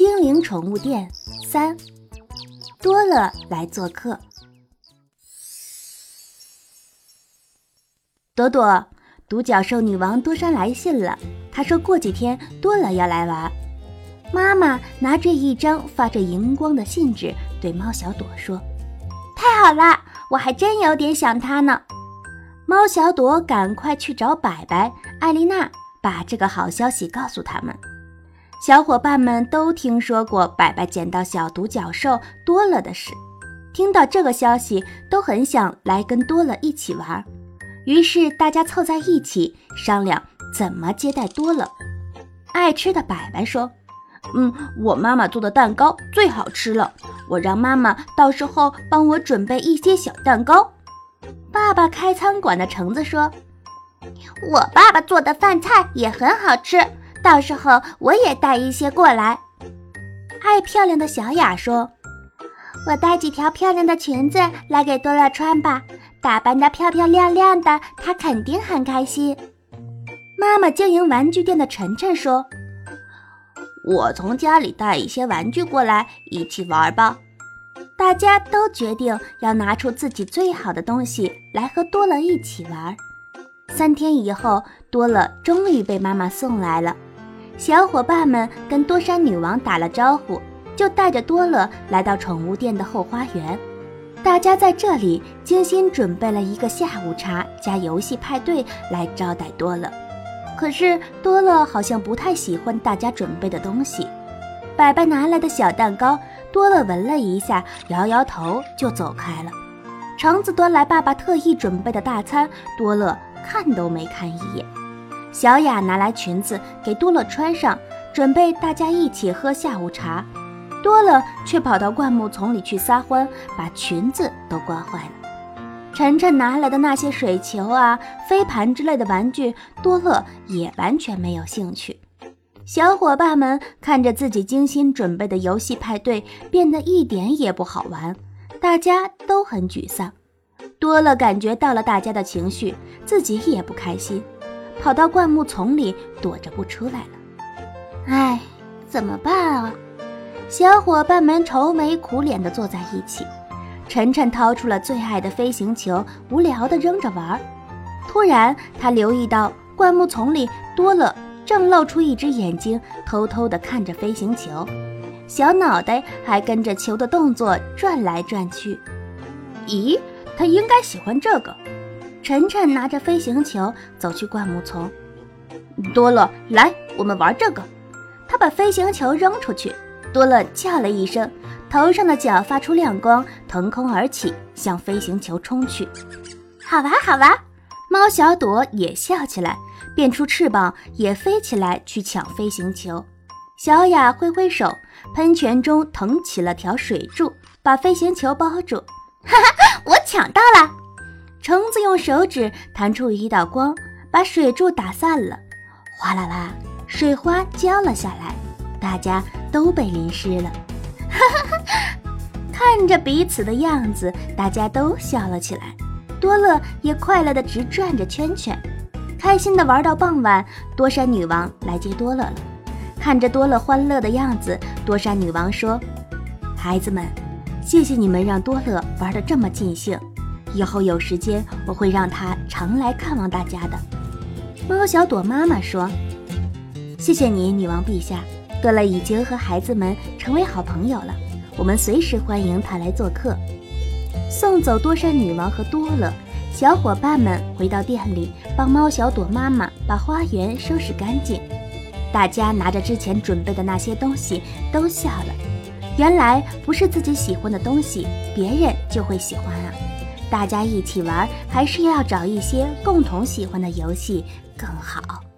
精灵宠物店三，多乐来做客。朵朵，独角兽女王多山来信了。她说过几天多乐要来玩。妈妈拿着一张发着荧光的信纸，对猫小朵说：“太好了，我还真有点想他呢。”猫小朵赶快去找白白、艾丽娜，把这个好消息告诉他们。小伙伴们都听说过白白捡到小独角兽多乐的事，听到这个消息，都很想来跟多乐一起玩。于是大家凑在一起商量怎么接待多乐。爱吃的白白说：“嗯，我妈妈做的蛋糕最好吃了，我让妈妈到时候帮我准备一些小蛋糕。”爸爸开餐馆的橙子说：“我爸爸做的饭菜也很好吃。”到时候我也带一些过来。爱漂亮的小雅说：“我带几条漂亮的裙子来给多乐穿吧，打扮得漂漂亮亮的，她肯定很开心。”妈妈经营玩具店的晨晨说：“我从家里带一些玩具过来，一起玩吧。”大家都决定要拿出自己最好的东西来和多乐一起玩。三天以后，多乐终于被妈妈送来了。小伙伴们跟多山女王打了招呼，就带着多乐来到宠物店的后花园。大家在这里精心准备了一个下午茶加游戏派对来招待多乐。可是多乐好像不太喜欢大家准备的东西。白白拿来的小蛋糕，多乐闻了一下，摇摇头就走开了。橙子端来爸爸特意准备的大餐，多乐看都没看一眼。小雅拿来裙子给多乐穿上，准备大家一起喝下午茶。多乐却跑到灌木丛里去撒欢，把裙子都刮坏了。晨晨拿来的那些水球啊、飞盘之类的玩具，多乐也完全没有兴趣。小伙伴们看着自己精心准备的游戏派对变得一点也不好玩，大家都很沮丧。多乐感觉到了大家的情绪，自己也不开心。跑到灌木丛里躲着不出来了。唉，怎么办啊？小伙伴们愁眉苦脸地坐在一起。晨晨掏出了最爱的飞行球，无聊地扔着玩。突然，他留意到灌木丛里多了，正露出一只眼睛，偷偷地看着飞行球，小脑袋还跟着球的动作转来转去。咦，他应该喜欢这个。晨晨拿着飞行球走去灌木丛，多乐，来，我们玩这个。他把飞行球扔出去，多乐叫了一声，头上的角发出亮光，腾空而起，向飞行球冲去。好玩，好玩！猫小朵也笑起来，变出翅膀也飞起来去抢飞行球。小雅挥挥手，喷泉中腾起了条水柱，把飞行球包住。哈哈，我抢到了！橙子用手指弹出一道光，把水柱打散了，哗啦啦，水花浇了下来，大家都被淋湿了。哈哈哈！看着彼此的样子，大家都笑了起来。多乐也快乐的直转着圈圈，开心的玩到傍晚。多山女王来接多乐了，看着多乐欢乐的样子，多山女王说：“孩子们，谢谢你们让多乐玩得这么尽兴。”以后有时间，我会让他常来看望大家的。猫小朵妈妈说：“谢谢你，女王陛下。多乐已经和孩子们成为好朋友了，我们随时欢迎他来做客。”送走多山女王和多乐，小伙伴们回到店里，帮猫小朵妈妈把花园收拾干净。大家拿着之前准备的那些东西，都笑了。原来不是自己喜欢的东西，别人就会喜欢啊。大家一起玩，还是要找一些共同喜欢的游戏更好。